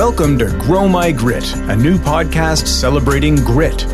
Welcome to Grow My Grit, a new podcast celebrating grit.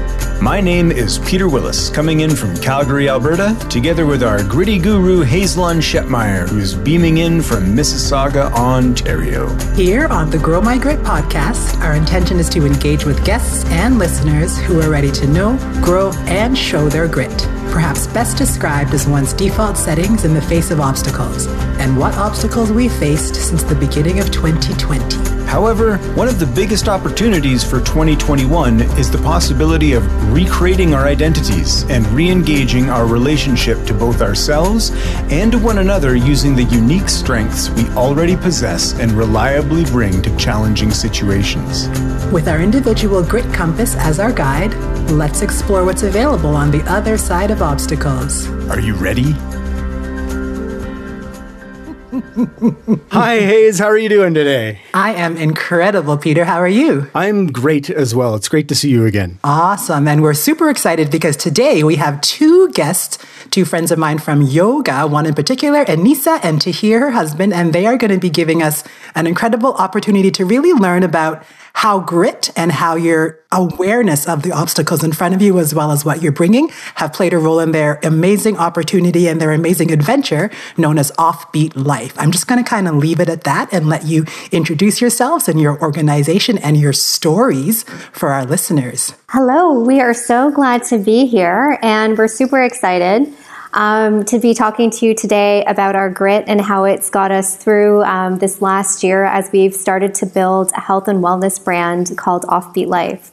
My name is Peter Willis, coming in from Calgary, Alberta, together with our gritty guru Hazelon Shetmeyer, who's beaming in from Mississauga, Ontario. Here on the Grow My Grit podcast, our intention is to engage with guests and listeners who are ready to know, grow, and show their grit. Perhaps best described as one's default settings in the face of obstacles, and what obstacles we've faced since the beginning of 2020. However, one of the biggest opportunities for 2021 is the possibility of recreating our identities and re engaging our relationship to both ourselves and to one another using the unique strengths we already possess and reliably bring to challenging situations. With our individual grit compass as our guide, let's explore what's available on the other side of obstacles. Are you ready? Hi, Hayes. How are you doing today? I am incredible, Peter. How are you? I'm great as well. It's great to see you again. Awesome. And we're super excited because today we have two guests, two friends of mine from yoga, one in particular, Aneesa and Tahir, her husband, and they are going to be giving us an incredible opportunity to really learn about how grit and how your awareness of the obstacles in front of you, as well as what you're bringing, have played a role in their amazing opportunity and their amazing adventure known as Offbeet Life. I'm just going to kind of leave it at that and let you introduce yourselves and your organization and your stories for our listeners. Hello, we are so glad to be here and we're super excited um, to be talking to you today about our grit and how it's got us through um, this last year as we've started to build a health and wellness brand called Offbeet Life.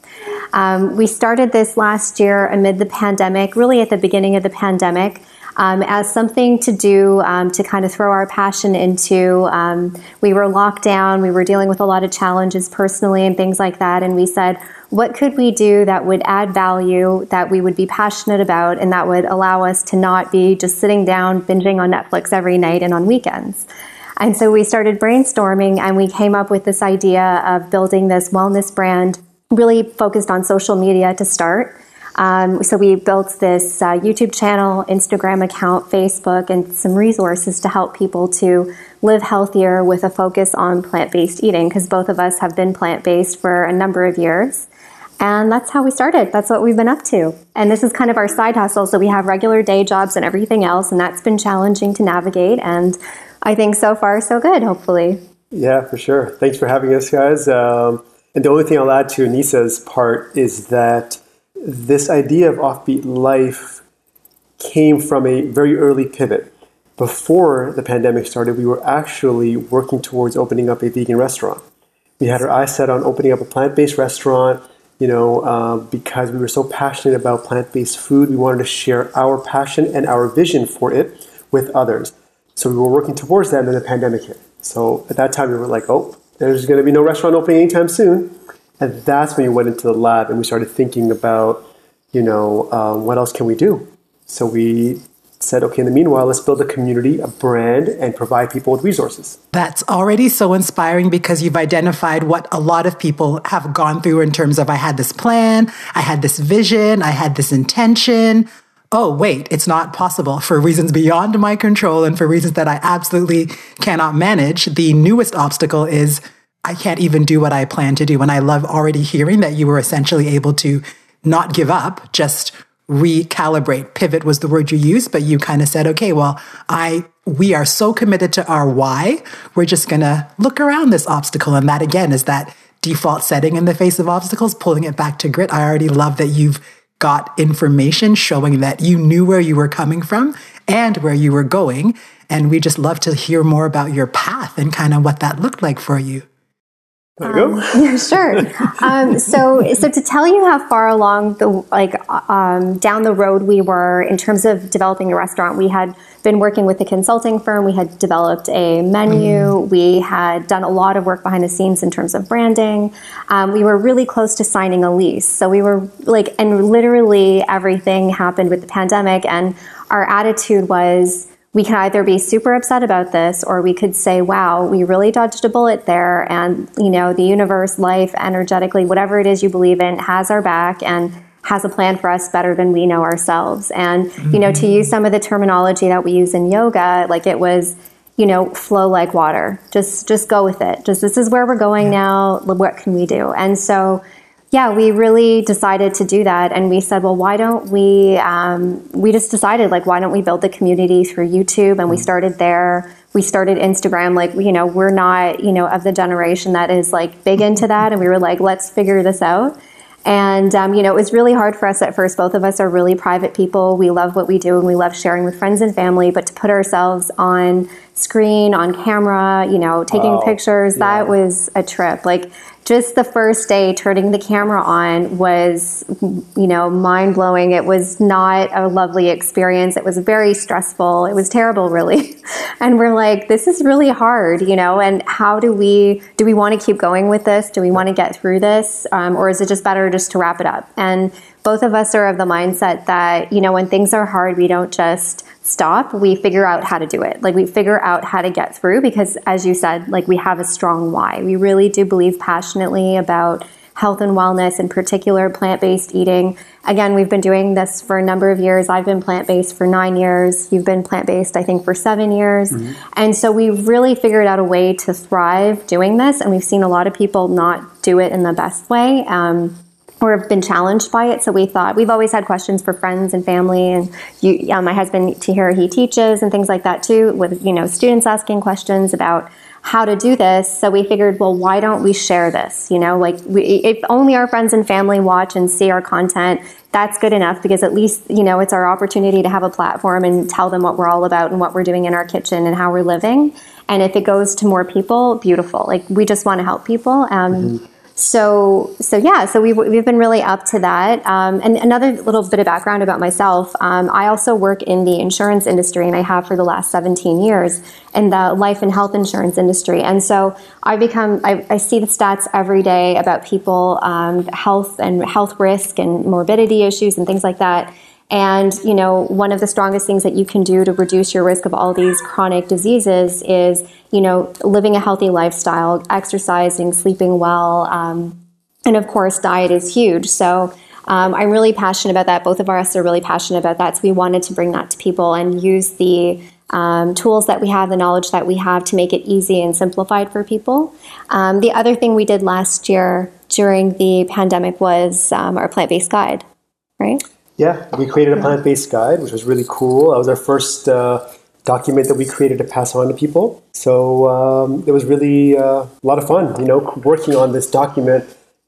Um, we started this last year amid the pandemic, really at the beginning of the pandemic. Um, as something to do um, to kind of throw our passion into. Um, we were locked down, we were dealing with a lot of challenges personally and things like that, and we said, what could we do that would add value, that we would be passionate about, and that would allow us to not be just sitting down binging on Netflix every night and on weekends? And so we started brainstorming and we came up with this idea of building this wellness brand really focused on social media to start. Um, so we built this uh, YouTube channel, Instagram account, Facebook, and some resources to help people to live healthier with a focus on plant based eating because both of us have been plant based for a number of years. And that's how we started. That's what we've been up to. And this is kind of our side hustle. So we have regular day jobs and everything else. And that's been challenging to navigate. And I think so far, so good, hopefully. Yeah, for sure. Thanks for having us, guys. Um, and the only thing I'll add to Aneesa's part is that this idea of Offbeet Life came from a very early pivot. Before the pandemic started, we were actually working towards opening up a vegan restaurant. We had our eyes set on opening up a plant based restaurant you know, uh, because we were so passionate about plant based food, we wanted to share our passion and our vision for it with others. So we were working towards that, and then the pandemic hit. So at that time, we were like, oh, there's going to be no restaurant opening anytime soon. And that's when we went into the lab and we started thinking about, you know, um, what else can we do? So we said, okay, in the meanwhile, let's build a community, a brand, and provide people with resources. That's already so inspiring because you've identified what a lot of people have gone through in terms of I had this plan, I had this vision, I had this intention. Oh, wait, it's not possible for reasons beyond my control and for reasons that I absolutely cannot manage. The newest obstacle is I can't even do what I plan to do. And I love already hearing that you were essentially able to not give up, just recalibrate. Pivot was the word you used, but you kind of said, okay, well, I, we are so committed to our why. We're just going to look around this obstacle. And that again is that default setting in the face of obstacles, pulling it back to grit. I already love that you've got information showing that you knew where you were coming from and where you were going. And we just love to hear more about your path and kind of what that looked like for you. There you um, go. yeah, sure. um, so, so to tell you how far along the like um, down the road we were in terms of developing a restaurant, we had been working with a consulting firm. We had developed a menu. Mm. We had done a lot of work behind the scenes in terms of branding. Um, we were really close to signing a lease. So we were like, and literally everything happened with the pandemic, and our attitude was we can either be super upset about this or we could say wow we really dodged a bullet there and you know the universe life energetically whatever it is you believe in has our back and has a plan for us better than we know ourselves and mm-hmm. you know to use some of the terminology that we use in yoga like it was you know, flow like water. Just just go with it. Just this is where we're going now. What can we do? And so yeah, we really decided to do that, and we said, well, why don't we? Um, we just decided, like, why don't we build the community through YouTube? And we mm-hmm. started there. We started Instagram. Like, you know, we're not, you know, of the generation that is like big into that, and we were like, let's figure this out. And, um, you know, it was really hard for us at first. Both of us are really private people. We love what we do and we love sharing with friends and family, but to put ourselves on screen, on camera, you know, taking wow. pictures, yeah. that was a trip. Like, just the first day turning the camera on was, you know, mind blowing. It was not a lovely experience. It was very stressful. It was terrible, really. And we're like, this is really hard, you know, and how do we, do we want to keep going with this? Do we want to get through this? Um, or is it just better just to wrap it up? And both of us are of the mindset that, you know, when things are hard, we don't just stop, we figure out how to do it. Like we figure out how to get through because as you said, like we have a strong why. We really do believe passionately about health and wellness, in particular plant-based eating. Again, we've been doing this for a number of years. I've been plant-based for nine years. You've been plant-based, I think, for seven years. Mm-hmm. And so we've really figured out a way to thrive doing this. And we've seen a lot of people not do it in the best way. Um, or have been challenged by it. So we thought we've always had questions for friends and family, and you, yeah, my husband Tahir he teaches and things like that too, with you know students asking questions about how to do this. So we figured, well, why don't we share this? You know, like we, if only our friends and family watch and see our content, that's good enough because at least you know it's our opportunity to have a platform and tell them what we're all about and what we're doing in our kitchen and how we're living. And if it goes to more people, beautiful. Like we just want to help people. Um, mm-hmm so so yeah so we've, we've been really up to that. Um, and another little bit of background about myself um, i also work in the insurance industry and i have for the last 17 years in the life and health insurance industry. And so i become i, I see the stats every day about people um, health and health risk and morbidity issues and things like that and, you know, one of the strongest things that you can do to reduce your risk of all these chronic diseases is, you know, living a healthy lifestyle, exercising, sleeping well. Um, and of course, diet is huge. So, um, I'm really passionate about that. Both of us are really passionate about that. So we wanted to bring that to people and use the um, tools that we have, the knowledge that we have to make it easy and simplified for people. Um, the other thing we did last year during the pandemic was um, our plant based guide, right? Yeah, we created a plant based guide, which was really cool. That was our first uh, document that we created to pass on to people. So um, it was really uh, a lot of fun, you know, working on this document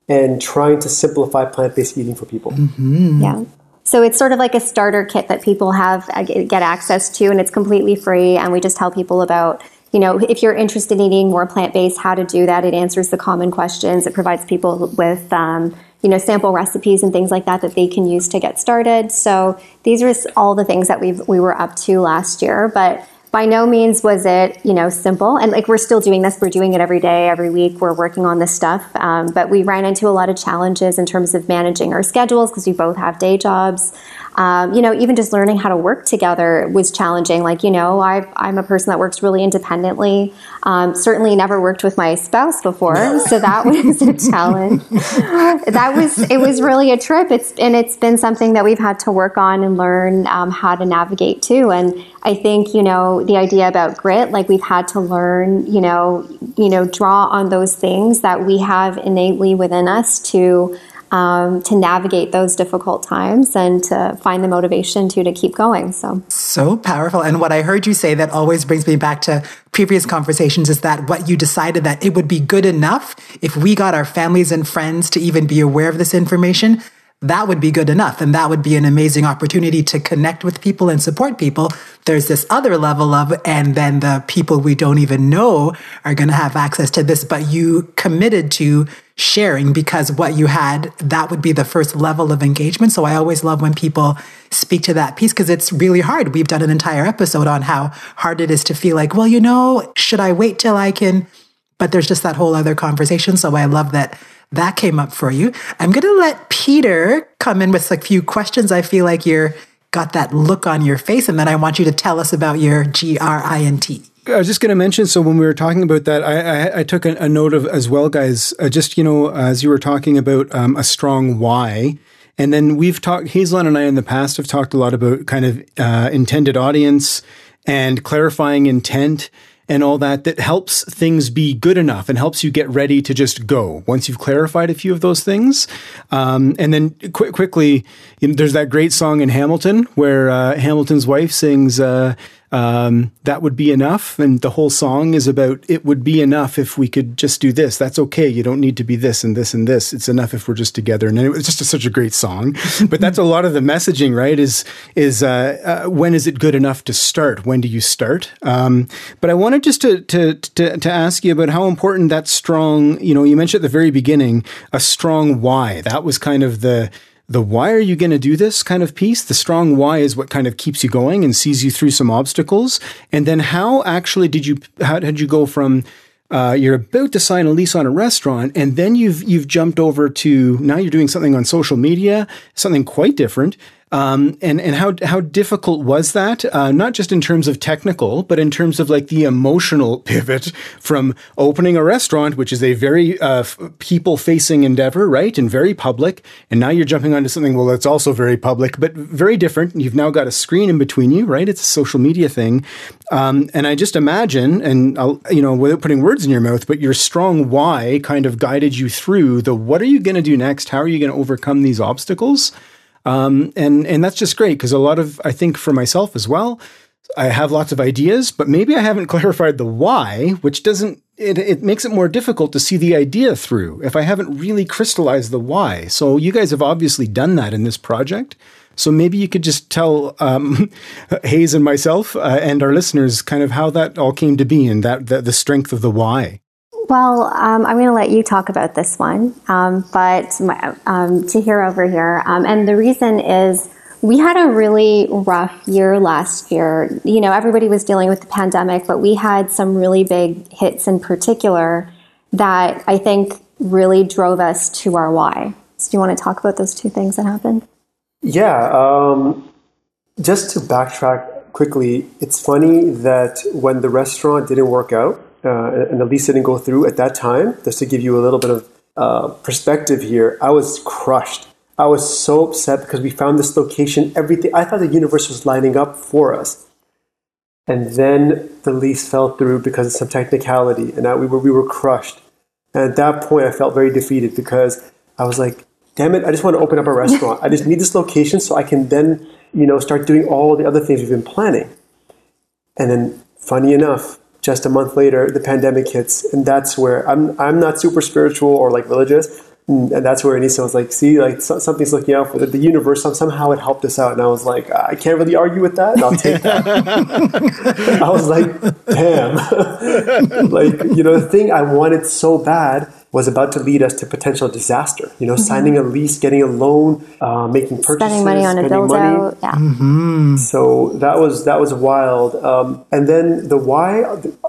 and trying to simplify plant based eating for people. Mm-hmm. Yeah. So it's sort of like a starter kit that people have uh, get access to, and it's completely free. And we just tell people about you know, if you're interested in eating more plant based, how to do that. It answers the common questions. It provides people with, um, you know, sample recipes and things like that that they can use to get started. So these are all the things that we we were up to last year, but by no means was it you know simple. And like we're still doing this. We're doing it every day every week. We're working on this stuff. Um, but we ran into a lot of challenges in terms of managing our schedules because we both have day jobs um, you know, even just learning how to work together was challenging. Like, you know, i am a person that works really independently. Um, certainly never worked with my spouse before, so that was a challenge. that was it was really a trip. It's and it's been something that we've had to work on and learn um, how to navigate too. And I think you know the idea about grit, like we've had to learn, you know, you know, draw on those things that we have innately within us to um, to navigate those difficult times and to find the motivation to to keep going. So so powerful. And what I heard you say that always brings me back to previous conversations is that what you decided that it would be good enough if we got our families and friends to even be aware of this information that would be good enough. And that would be an amazing opportunity to connect with people and support people. There's this other level of, and then the people we don't even know are going to have access to this, but you committed to sharing because what you had, that would be the first level of engagement. So I always love when people speak to that piece because it's really hard. We've done an entire episode on how hard it is to feel like, well, you know, should I wait till I can? But there's just that whole other conversation. So I love that that came up for you. I'm going to let Peter come in with a few questions. I feel like you're got that look on your face, and then I want you to tell us about your G R I N T. I was just going to mention. So when we were talking about that, I, I, I took a, a, note of as well, guys. Uh, just you know, as you were talking about um, a strong why, and then we've talked. Hazel and I in the past have talked a lot about kind of uh, intended audience and clarifying intent and all that that helps things be good enough and helps you get ready to just go once you've clarified a few of those things. Um, and then qu- quickly, you know, there's that great song in Hamilton where uh, Hamilton's wife sings. Uh, um, that would be enough. And the whole song is about it would be enough if we could just do this. That's okay. You don't need to be this and this and this. It's enough if we're just together. And it was just a, such a great song. but that's a lot of the messaging, right? Is is uh, uh, when is it good enough to start? When do you start? Um, but I wanted just to, to to to ask you about how important that strong. You know, you mentioned at the very beginning a strong why. That was kind of the the why are you going to do this kind of piece. The strong why is what kind of keeps you going and sees you through some obstacles. And then how actually did you, how did you go from, uh, you're about to sign a lease on a restaurant and then you've, you've jumped over to now you're doing something on social media, something quite different. Um, and and how how difficult was that? Uh, not just in terms of technical, but in terms of like the emotional pivot from opening a restaurant, which is a very uh, f- people facing endeavor, right, and very public, and now you're jumping onto something well that's also very public, but very different. You've now got a screen in between you, right? It's a social media thing, um, and I just imagine, and I'll, you know, without putting words in your mouth, but your strong why kind of guided you through the what are you going to do next? How are you going to overcome these obstacles? Um, and and that's just great because a lot of I think for myself as well, I have lots of ideas, but maybe I haven't clarified the why, which doesn't it, it makes it more difficult to see the idea through if I haven't really crystallized the why. So you guys have obviously done that in this project. So maybe you could just tell um, Hayes and myself uh, and our listeners kind of how that all came to be and that, that the strength of the why. Well, um, I'm going to let you talk about this one, um, but um, Tahir over here. Um, and the reason is we had a really rough year last year. You know, everybody was dealing with the pandemic, but we had some really big hits in particular that I think really drove us to our why. So, do you want to talk about those two things that happened? Yeah. Um, just to backtrack quickly, it's funny that when the restaurant didn't work out, uh, and the lease didn't go through at that time, just to give you a little bit of uh, perspective here, I was crushed. I was so upset because we found this location, everything. I thought the universe was lining up for us. And then the lease fell through because of some technicality, and I, we, were, we were crushed. And at that point, I felt very defeated because I was like, damn it, I just want to open up a restaurant. I just need this location so I can then, you know, start doing all the other things we've been planning. And then, funny enough, just a month later, the pandemic hits, and that's where I'm I'm not super spiritual or like religious, and that's where Aneesa was like, "See, like so, something's looking out for the, the universe. somehow it helped us out." And I was like, "I can't really argue with that. I'll take that." I was like, "Damn!" like you know, the thing I wanted so bad was about to lead us to potential disaster. You know, mm-hmm. signing a lease, getting a loan, uh, making purchases, spending money on a build money. Yeah. Mm-hmm. So that was that was wild. Um, and then the why,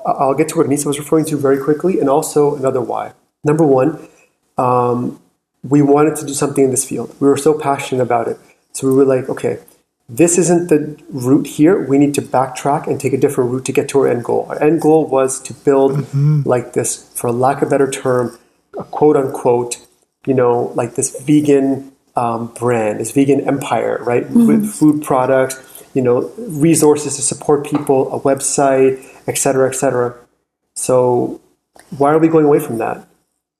I'll get to what Nisa was referring to very quickly, and also another why. Number one, um, we wanted to do something in this field. We were so passionate about it. So we were like, okay, this isn't the route here. We need to backtrack and take a different route to get to our end goal. Our end goal was to build mm-hmm. like this, for lack of a better term, a quote unquote, you know, like this vegan um, brand, this vegan empire, right? Mm-hmm. With food products, you know, resources to support people, a website, et cetera, et cetera. So why are we going away from that?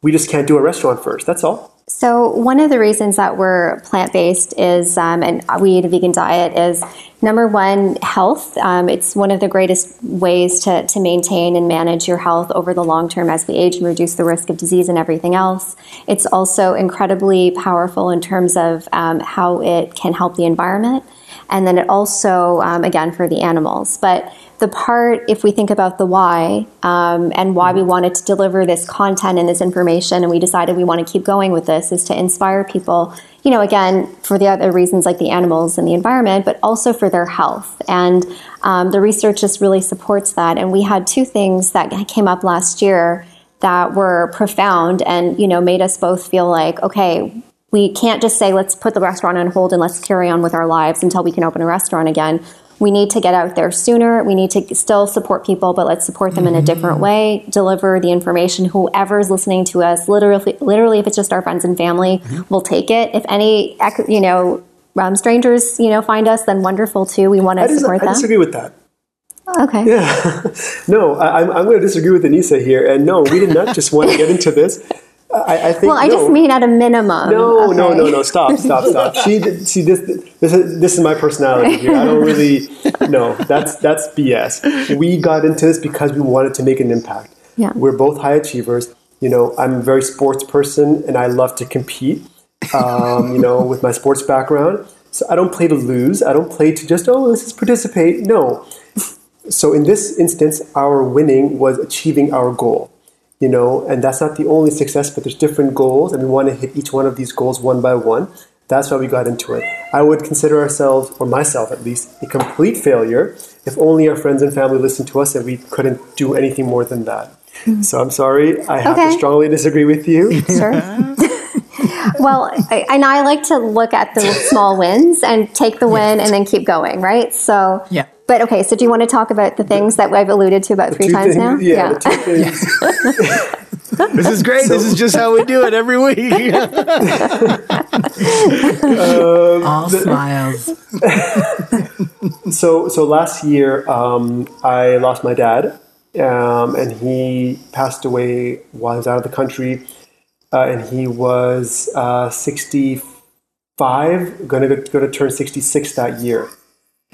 We just can't do a restaurant first. That's all. So, one of the reasons that we're plant based is, um, and we eat a vegan diet, is number one, health. Um, it's one of the greatest ways to, to maintain and manage your health over the long term as we age and reduce the risk of disease and everything else. It's also incredibly powerful in terms of um, how it can help the environment. And then it also, um, again, for the animals. But the part, if we think about the why um, and why we wanted to deliver this content and this information, and we decided we want to keep going with this, is to inspire people, you know, again, for the other reasons like the animals and the environment, but also for their health. And um, the research just really supports that. And we had two things that came up last year that were profound and, you know, made us both feel like, okay, we can't just say, let's put the restaurant on hold and let's carry on with our lives until we can open a restaurant again we need to get out there sooner. We need to still support people, but let's support them mm-hmm. in a different way. Deliver the information. Whoever's listening to us, literally, literally, if it's just our friends and family, mm-hmm. we'll take it. If any, you know, um, strangers, you know, find us, then wonderful too. We want to support I them. I disagree with that. Okay. Yeah. no, I, I'm, I'm going to disagree with Aneesa here. And no, we did not just want to get into this. I, I think. Well, I no. just mean at a minimum. No, no, no, no! Stop, stop, stop! She, see, this, this is this is my personality here. I don't really, no, that's that's BS. We got into this because we wanted to make an impact. Yeah. We're both high achievers. You know, I'm a very sports person, and I love to compete. Um, you know, with my sports background, so I don't play to lose. I don't play to just oh, let's just participate. No. So in this instance, our winning was achieving our goal you know, and that's not the only success, but there's different goals, and we want to hit each one of these goals one by one. That's why we got into it. I would consider ourselves, or myself at least, a complete failure if only our friends and family listened to us and we couldn't do anything more than that. Hmm. So I'm sorry, I have Okay. to strongly disagree with you. Sure. well, I, and I like to look at the small wins and take the win and then keep going, right? So, Yeah. But okay, so do you want to talk about the things that I've alluded to about three times things- now? Yeah, the two. This is great. this is just how we do it every week. All smiles. so so last year um, I lost my dad, um, and he passed away while I was out of the country, uh, and he was uh, sixty five, going to go to turn sixty six that year.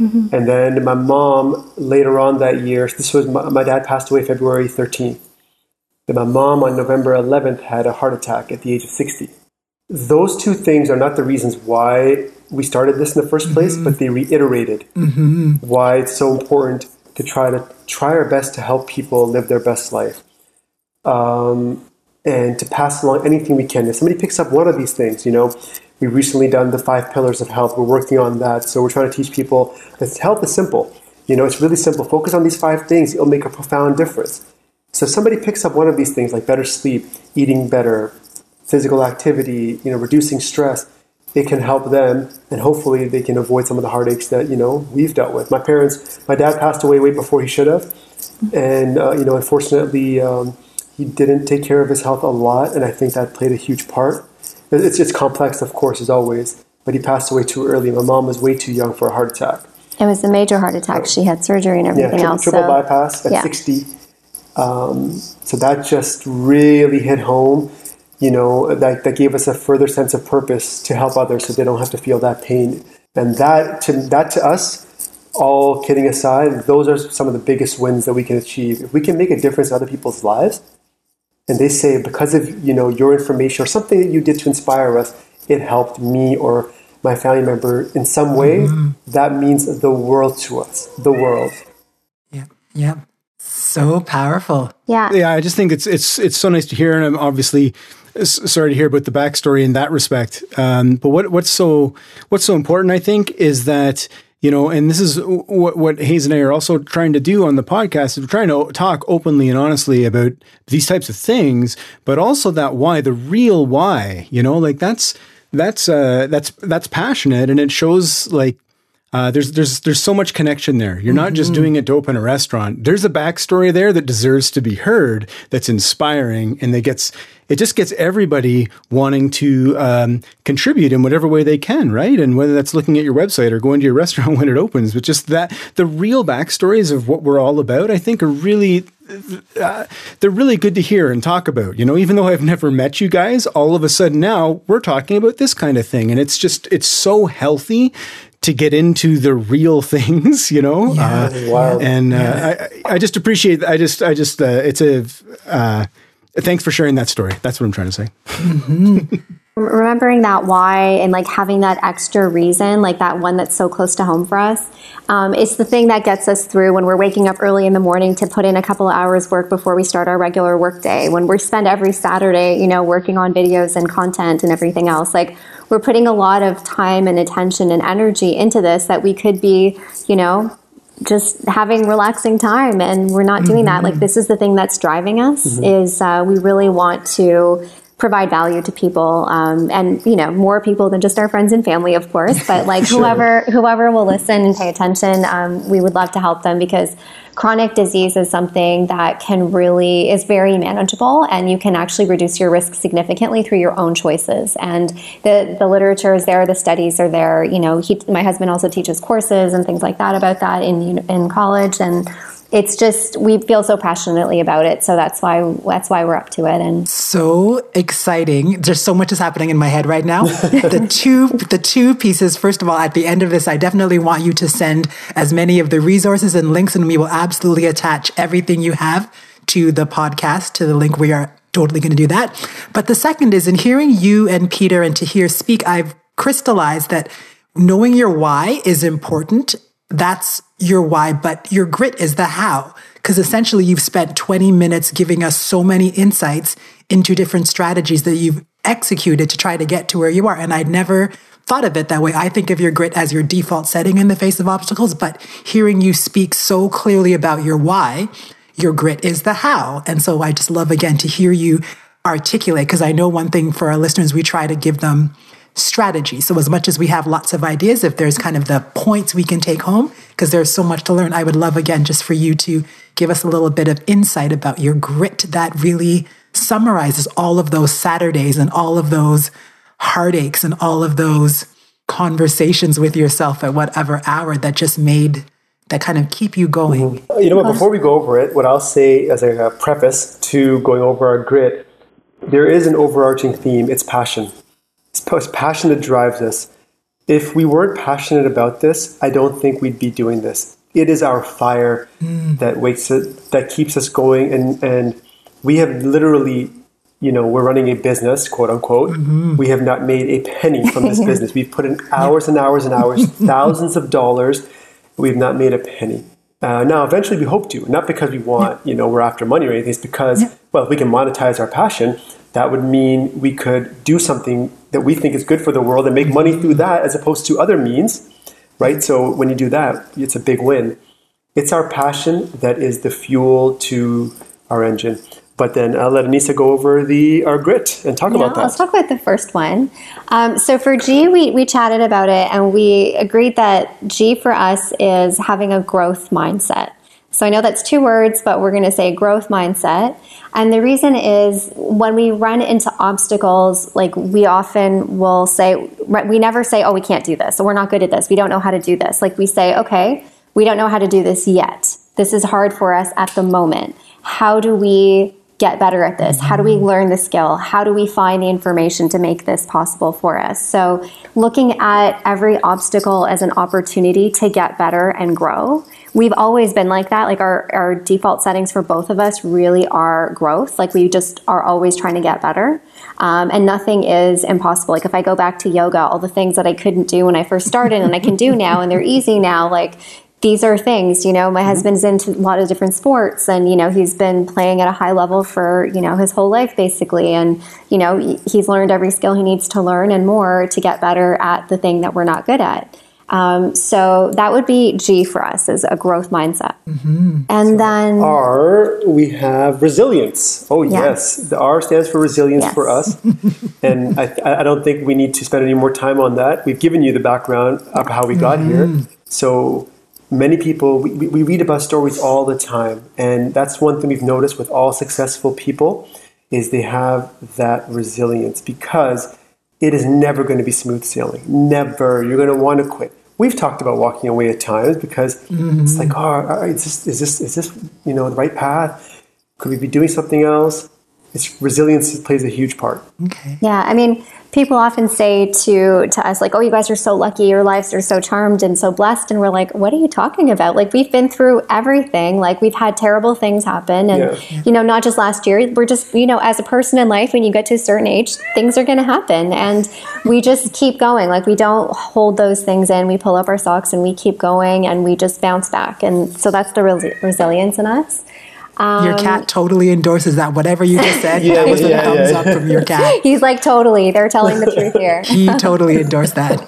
Mm-hmm. And then my mom later on that year. This was my, my dad passed away February thirteenth. Then my mom on November eleventh had a heart attack at the age of sixty those two things are not the reasons why we started this in the 1st place, mm-hmm. but they reiterated mm-hmm. why it's so important to try to try our best to help people live their best life, um, and to pass along anything we can. If somebody picks up one of these things, you know, we recently done the five pillars of health. We're working on that, so we're trying to teach people that health is simple. You know, it's really simple. Focus on these five things; it'll make a profound difference. So if somebody picks up one of these things, like better sleep, eating better, physical activity, you know, reducing stress, it can help them, and hopefully they can avoid some of the heartaches that you know we've dealt with. My parents, my dad passed away way before he should have, and uh, you know, unfortunately, um, he didn't take care of his health a lot, and I think that played a huge part. It's it's complex, of course, as always, but he passed away too early. My mom was way too young for a heart attack. It was a major heart attack. She had surgery and Yeah, everything tri- else. triple so, bypass at yeah. 60. Um, so that just really hit home. You know, that, that gave us a further sense of purpose to help others so they don't have to feel that pain. And that to, that to us, all kidding aside, those are some of the biggest wins that we can achieve. If we can make a difference in other people's lives, and they say because of you know your information or something that you did to inspire us, it helped me or my family member in some way, that means the world to us. The world. Yeah. Yeah. So powerful. yeah. yeah, I just think it's it's it's so nice to hear, and I'm obviously sorry to hear about the backstory in that respect. Um, but what what's so what's so important, I think, is that you know, and this is what what Hayes and I are also trying to do on the podcast. Is we're trying to talk openly and honestly about these types of things, but also that why, the real why. You know, like that's that's uh, that's that's passionate, and it shows like uh, there's there's there's so much connection there. You're not just doing it to open a restaurant. There's a backstory there that deserves to be heard. That's inspiring, and that gets it just gets everybody wanting to um, contribute in whatever way they can, right? And whether that's looking at your website or going to your restaurant when it opens, but just that the real backstories of what we're all about, I think, are really uh, they're really good to hear and talk about. You know, even though I've never met you guys, all of a sudden now we're talking about this kind of thing, and it's just it's so healthy to get into the real things. You know, uh, Wild. and uh, I, I just appreciate. I just I just uh, it's a. Uh, Thanks for sharing that story. That's what I'm trying to say. remembering that why and like having that extra reason, like that one that's so close to home for us, um, it's the thing that gets us through when we're waking up early in the morning to put in a couple of hours work before we start our regular work day. When we spend every Saturday, you know, working on videos and content and everything else, like we're putting a lot of time and attention and energy into this that we could be, you know, just having relaxing time and we're not doing that. Like this is the thing that's driving us is uh, we really want to provide value to people um, and you know more people than just our friends and family of course but like sure. whoever whoever will listen and pay attention um, we would love to help them because chronic disease is something that can really is very manageable and you can actually reduce your risk significantly through your own choices and the the literature is there the studies are there you know he, my husband also teaches courses and things like that about that in in college and it's just we feel so passionately about it. So that's why that's why we're up to it. And so exciting. There's so much is happening in my head right now. The two the two pieces first of all at the end of this i definitely want you to send as many of the resources and links and we will absolutely attach everything you have to the podcast to the link. We are totally going to do that. But the second is in hearing you and peter and Tahir speak i've crystallized that knowing your why is important that's your why, but your grit is the how. Because essentially, you've spent 20 minutes giving us so many insights into different strategies that you've executed to try to get to where you are. And I'd never thought of it that way. I think of your grit as your default setting in the face of obstacles, but hearing you speak so clearly about your why, your grit is the how. And so I just love again to hear you articulate, because I know one thing for our listeners, we try to give them strategy. So, as much as we have lots of ideas, if there's kind of the points we can take home, because there's so much to learn, I would love again just for you to give us a little bit of insight about your grit that really summarizes all of those Saturdays and all of those heartaches and all of those conversations with yourself at whatever hour that just made that kind of keep you going. Mm-hmm. You know what? Before we go over it, what I'll say as a preface to going over our grit, there is an overarching theme. It's passion. It's passion that drives us. If we weren't passionate about this, I don't think we'd be doing this. It is our fire mm. that wakes it, that keeps us going, and and we have literally, you know, we're running a business, quote unquote. Mm-hmm. We have not made a penny from this business. We've put in hours and hours and hours, thousands of dollars. We've not made a penny. Uh, now, eventually, we hope to, not because we want, you know, we're after money or anything. It's because, well, if we can monetize our passion, that would mean we could do something that we think is good for the world and make money through that as opposed to other means, right? So when you do that, it's a big win. It's our passion that is the fuel to our engine. But then I'll let Aneesa go over the our grit and talk yeah, about that. Let's talk about the first one. Um, so for G, we, we chatted about it and we agreed that G for us is having a growth mindset. So I know that's two words, but we're going to say growth mindset. And the reason is when we run into obstacles, like we often will say, we never say, oh, we can't do this, or we're not good at this, we don't know how to do this. Like we say, okay, we don't know how to do this yet. This is hard for us at the moment. How do we get better at this? How do we mm-hmm. learn the skill? How do we find the information to make this possible for us? So, looking at every obstacle as an opportunity to get better and grow we've always been like that. Like our, our default settings for both of us really are growth. Like we just are always trying to get better. Um, and nothing is impossible. Like if I go back to yoga, all the things that I couldn't do when I first started and I can do now and they're easy now, like these are things, you know, my mm-hmm. husband's into a lot of different sports and, you know, he's been playing at a high level for, you know, his whole life basically. And, you know, he's learned every skill he needs to learn and more to get better at the thing that we're not good at. Um, so that would be G for us is a growth mindset. Mm-hmm. And so then R, we have resilience. Oh, yeah. yes. The R stands for resilience yes. for us. and I, I, don't think we need to spend any more time on that. We've given you the background of how we got mm-hmm. here. So many people, we, we read about stories all the time. And that's one thing we've noticed with all successful people is they have that resilience because it is never going to be smooth sailing. Never. You're going to want to quit we've talked about walking away at times because mm-hmm. it's like, oh, is this, is this, is this, you know, the right path? Could we be doing something else? It's resilience plays a huge part. Okay. Yeah, I mean, people often say to to us like, "Oh, you guys are so lucky. Your lives are so charmed and so blessed." And we're like, "What are you talking about? Like, we've been through everything. Like, we've had terrible things happen, and yeah. you know, not just last year. We're just, you know, as a person in life, when you get to a certain age, things are going to happen, and we just keep going. Like, we don't hold those things in. We pull up our socks and we keep going, and we just bounce back. And so that's the resilience in us. Um, your cat totally endorses that. Whatever you just said, yeah, that was yeah, a thumbs yeah. up from your cat. He's like, totally. They're telling the truth here. he totally endorsed that.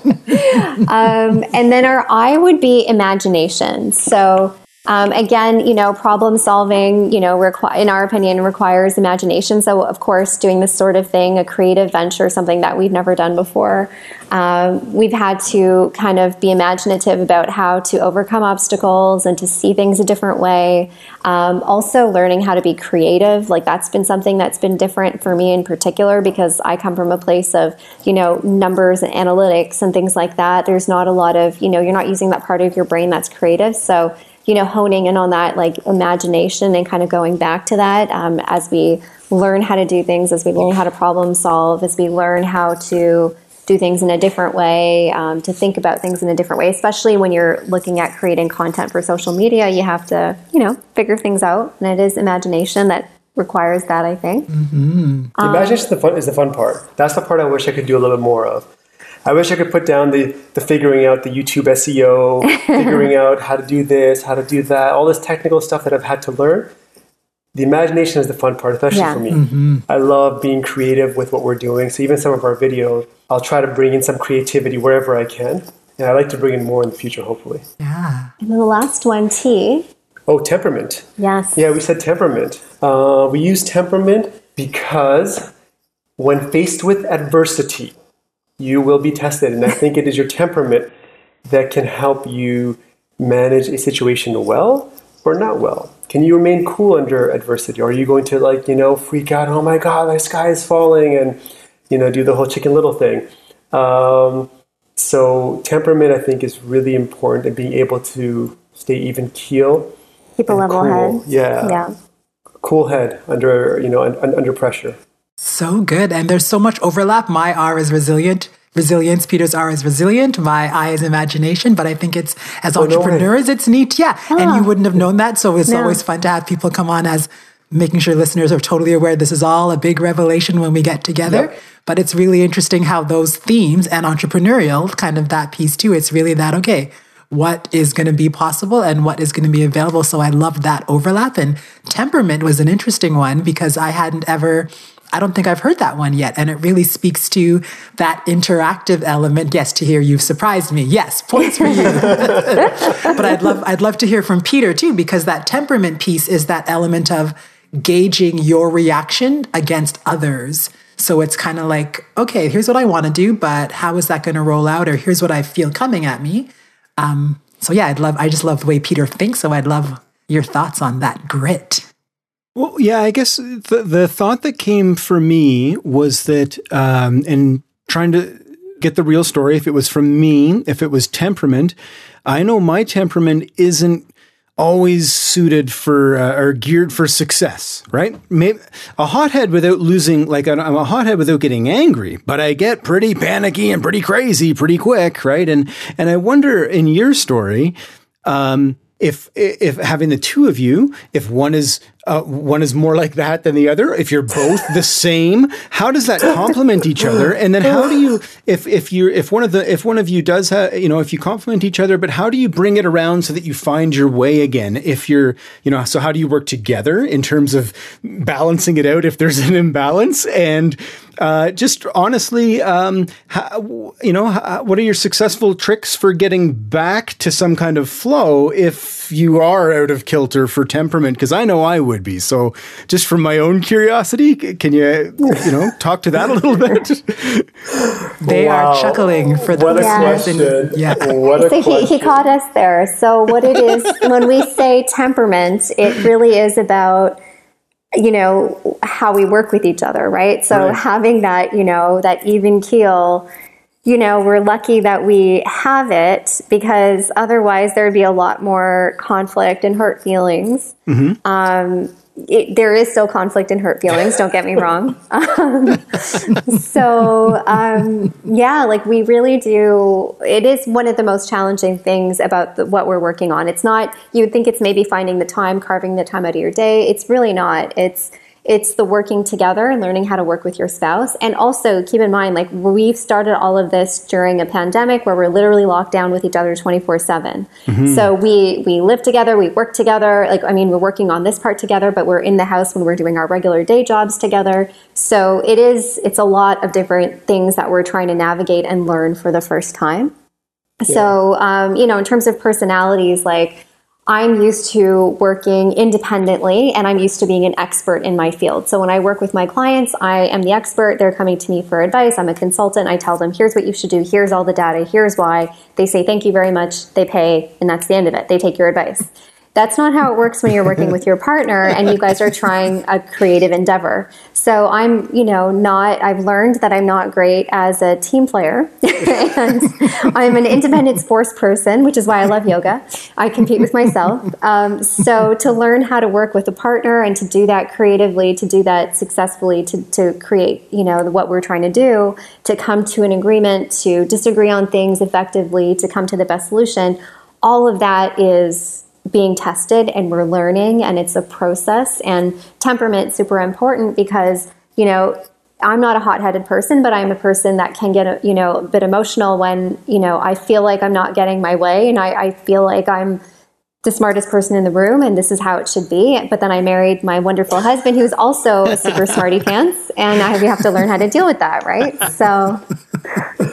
um, and then our I would be imagination. So Um, again, you know, problem solving, you know, requ- in our opinion, requires imagination. So, of course, doing this sort of thing, a creative venture, something that we've never done before, um, we've had to kind of be imaginative about how to overcome obstacles and to see things a different way. Um, also, learning how to be creative, like that's been something that's been different for me in particular because I come from a place of, you know, numbers and analytics and things like that. There's not a lot of, you know, you're not using that part of your brain that's creative. So, you know, honing in on that like imagination and kind of going back to that um, as we learn how to do things, as we learn how to problem solve, as we learn how to do things in a different way, um, to think about things in a different way, especially when you're looking at creating content for social media. You have to, you know, figure things out. And it is imagination that requires that, I think. Mm-hmm. Um, imagination is the, fun, is the fun part. That's the part I wish I could do a little bit more of. I wish I could put down the, the figuring out the YouTube SEO, figuring out how to do this, how to do that, all this technical stuff that I've had to learn. The imagination is the fun part, especially yeah. for me. Mm-hmm. I love being creative with what we're doing. So even some of our videos, I'll try to bring in some creativity wherever I can. And I like to bring in more in the future, hopefully. Yeah. And then the last one, T. Oh, temperament. Yes. Yeah, we said temperament. Uh, we use temperament because when faced with adversity, you will be tested. And I think it is your temperament that can help you manage a situation well or not well. Can you remain cool under adversity? Or are you going to like, you know, freak out, oh my God, the sky is falling and, you know, do the whole chicken little thing? Um, so temperament, I think, is really important and being able to stay even keel. Keep a level cool. head. Yeah. Yeah. Cool head under, you know, under pressure. So good. And there's so much overlap. My R is resilient. Resilience. Peter's R is resilient. My I is imagination. But I think it's, as oh, entrepreneurs, no it's neat. Yeah. And you ah. wouldn't have known that. So it's always fun to have people come on as making sure listeners are totally aware this is all a big revelation when we get together. Yep. But it's really interesting how those themes and entrepreneurial, kind of that piece too, it's really that, okay, what is going to be possible and what is going to be available. So I loved that overlap. And temperament was an interesting one because I hadn't ever I don't think I've heard that one yet. And it really speaks to that interactive element. Yes, Tahir you've surprised me. Yes, points for you. but I'd love, I'd love to hear from Peter too, because that temperament piece is that element of gauging your reaction against others. So it's kind of like, okay, here's what I want to do, but how is that going to roll out? Or here's what I feel coming at me. Um, so yeah, I'd love, I just love the way Peter thinks. So I'd love your thoughts on that grit. Well, yeah, I guess the the thought that came for me was that, um, and trying to get the real story, if it was from me, if it was temperament, I know my temperament isn't always suited for uh, or geared for success, right? Maybe a hothead without losing, like I'm a hothead without getting angry, but I get pretty panicky and pretty crazy pretty quick, right? And and I wonder in your story. Um, if if having the two of you, if one is uh, one is more like that than the other, if you're both the same, how does that complement each other? And then how do you if if you if one of the if one of you does have you know if you complement each other, but how do you bring it around so that you find your way again? If you're you know so how do you work together in terms of balancing it out if there's an imbalance and uh, just honestly, um, how, you know, how, what are your successful tricks for getting back to some kind of flow if you are out of kilter for temperament? Because I know I would be. So, just from my own curiosity, can you, you know, talk to that a little bit? they wow. are chuckling for the what listeners. A question. Yeah. What a so question. He, he caught us there. So, what it is when we say temperament, it really is about you know how we work with each other right so right. having that you know that even keel you know we're lucky that we have it because otherwise there would be a lot more conflict and hurt feelings mm-hmm. um, it, there is still conflict and hurt feelings. Don't get me wrong. Um, so um, yeah, like we really do. It is one of the most challenging things about the, what we're working on. It's not. You would think it's maybe finding the time, carving the time out of your day. It's really not. It's it's the working together and learning how to work with your spouse. And also keep in mind, like we've started all of this during a pandemic where we're literally locked down with each other 24 7. Mm-hmm. So we, we live together, we work together. Like, I mean, we're working on this part together, but we're in the house when we're doing our regular day jobs together. So it is, it's a lot of different things that we're trying to navigate and learn for the first time. Yeah. So, um, you know, in terms of personalities, like, I'm used to working independently and I'm used to being an expert in my field. So when I work with my clients, I am the expert. They're coming to me for advice. I'm a consultant. I tell them, here's what you should do. Here's all the data. Here's why. They say, thank you very much. They pay, and that's the end of it. They take your advice. That's not how it works when you're working with your partner and you guys are trying a creative endeavor. So I'm, you know, not, I've learned that I'm not great as a team player. and I'm an independent sports person, which is why I love yoga. I compete with myself. Um, so to learn how to work with a partner and to do that creatively, to do that successfully, to, to create, you know, what we're trying to do, to come to an agreement, to disagree on things effectively, to come to the best solution, all of that is being tested and we're learning and it's a process and temperament super important because you know i'm not a hot-headed person but i'm a person that can get a, you know a bit emotional when you know i feel like i'm not getting my way and i, I feel like i'm the smartest person in the room and this is how it should be. But then i married my wonderful husband who's also a super smarty pants and I, we have to learn how to deal with that right? So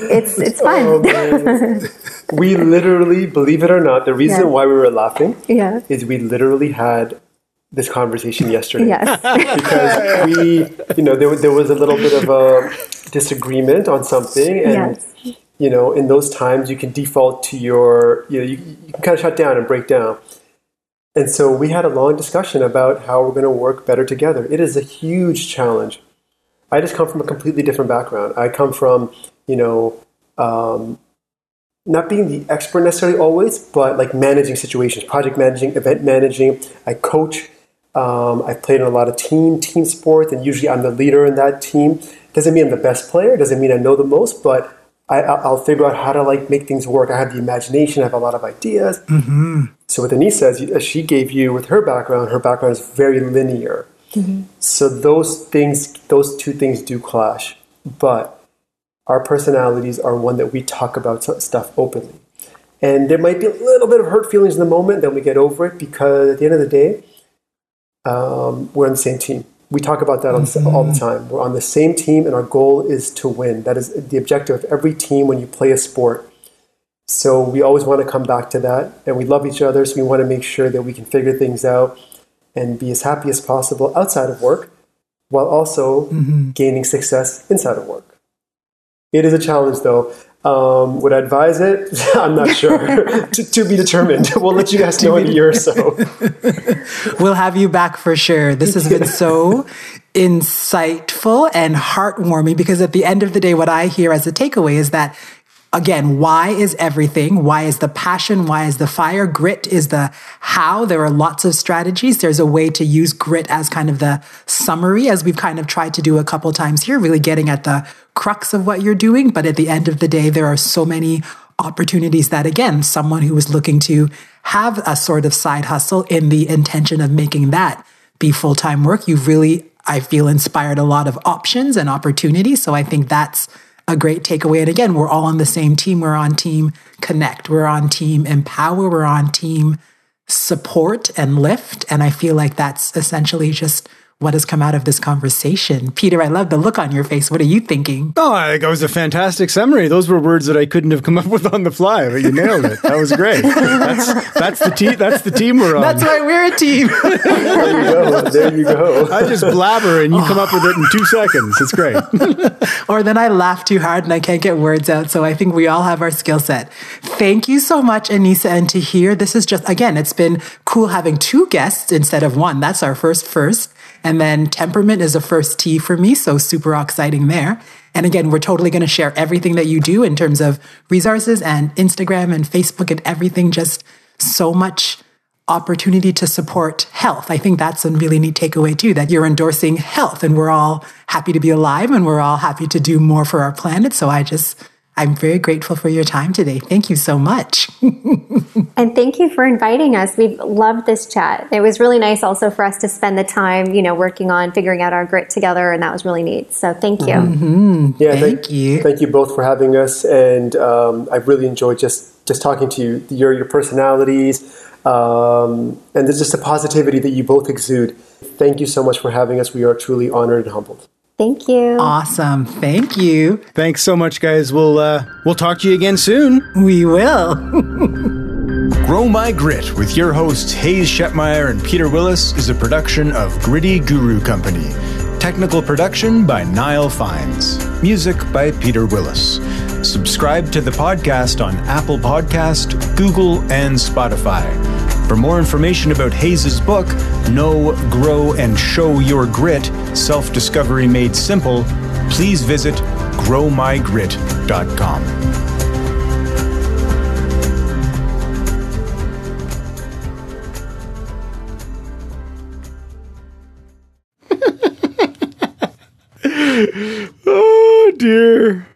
it's it's fun oh, we literally believe it or not the reason yeah. why we were laughing yeah. is we literally had this conversation yesterday yes. because we you know there, there was a little bit of a disagreement on something and yes you know, in those times you can default to your, you know, you, you can kind of shut down and break down. And so we had a long discussion about how we're going to work better together. It is a huge challenge. I just come from a completely different background. I come from, you know, um, not being the expert necessarily always, but like managing situations, project managing, event managing. I coach. Um, I've played in a lot of team team sports, and usually I'm the leader in that team. Doesn't mean I'm the best player. Doesn't mean I know the most, but I, will figure out how to like make things work. I have the imagination. I have a lot of ideas. Mm-hmm. So what Aneesa says, she gave you with her background. Her background is very linear. Mm-hmm. So those things, those two things do clash. But our personalities are one that we talk about stuff openly. And there might be a little bit of hurt feelings in the moment, then we get over it because at the end of the day, um, we're on the same team. We talk about that mm-hmm. all the time. We're on the same team, and our goal is to win. That is the objective of every team when you play a sport. So we always want to come back to that, and we love each other, so we want to make sure that we can figure things out and be as happy as possible outside of work, while also mm-hmm. gaining success inside of work. It is a challenge, though. Um, would I advise it? I'm not sure. to, to, be determined. We'll let you guys know in a year or so. we'll have you back for sure. This has been so insightful and heartwarming because at the end of the day, what I hear as a takeaway is that Again, why is everything? Why is the passion? Why is the fire? Grit is the how. There are lots of strategies. There's a way to use grit as kind of the summary, as we've kind of tried to do a couple times here, really getting at the crux of what you're doing. But at the end of the day, there are so many opportunities that, again, someone who is looking to have a sort of side hustle in the intention of making that be full time work, you've really, I feel, inspired a lot of options and opportunities. So I think that's a great takeaway. And again, we're all on the same team. We're on team connect. We're on team empower. We're on team support and lift. And I feel like that's essentially just what has come out of this conversation. Peter, I love the look on your face. What are you thinking? Oh, I think that was a fantastic summary. Those were words that I couldn't have come up with on the fly, but you nailed it. That was great. That's, that's the team. That's the team we're on. That's why we're a team. there you go. There you go. I just blabber and you come up with it in two seconds. It's great. or then I laugh too hard and I can't get words out. So I think we all have our skill set. Thank you so much, Aneesa and Tahir. This is just again, it's been cool having two guests instead of one. That's our first first. And then temperament is a first T for me, so super exciting there. And again, we're totally going to share everything that you do in terms of resources and Instagram and Facebook and everything. Just so much opportunity to support health. I think that's a really neat takeaway too, that you're endorsing health and we're all happy to be alive and we're all happy to do more for our planet. So I just I'm very grateful for your time today. Thank you so much. and thank you for inviting us. We've loved this chat. It was really nice also for us to spend the time, you know, working on figuring out our grit together, and that was really neat. So thank you. Mm-hmm. Yeah, thank, thank, you. Thank you both for having us, and um, I really enjoyed just just talking to you. Your your personalities, um, and there's just a positivity that you both exude. Thank you so much for having us. We are truly honored and humbled. Thank you. Awesome. Thank you. Thanks so much, guys. We'll uh, we'll talk to you again soon. We will. Grow My Grit with your hosts Hayes Shetmeyer and Peter Willis is a production of Gritty Guru Company. Technical production by Niall Fines. Music by Peter Willis. Subscribe to the podcast on Apple Podcast, Google, and Spotify. For more information about Hayes's book, Know, Grow, and Show Your Grit Self Discovery Made Simple, please visit growmygrit.com. Oh dear.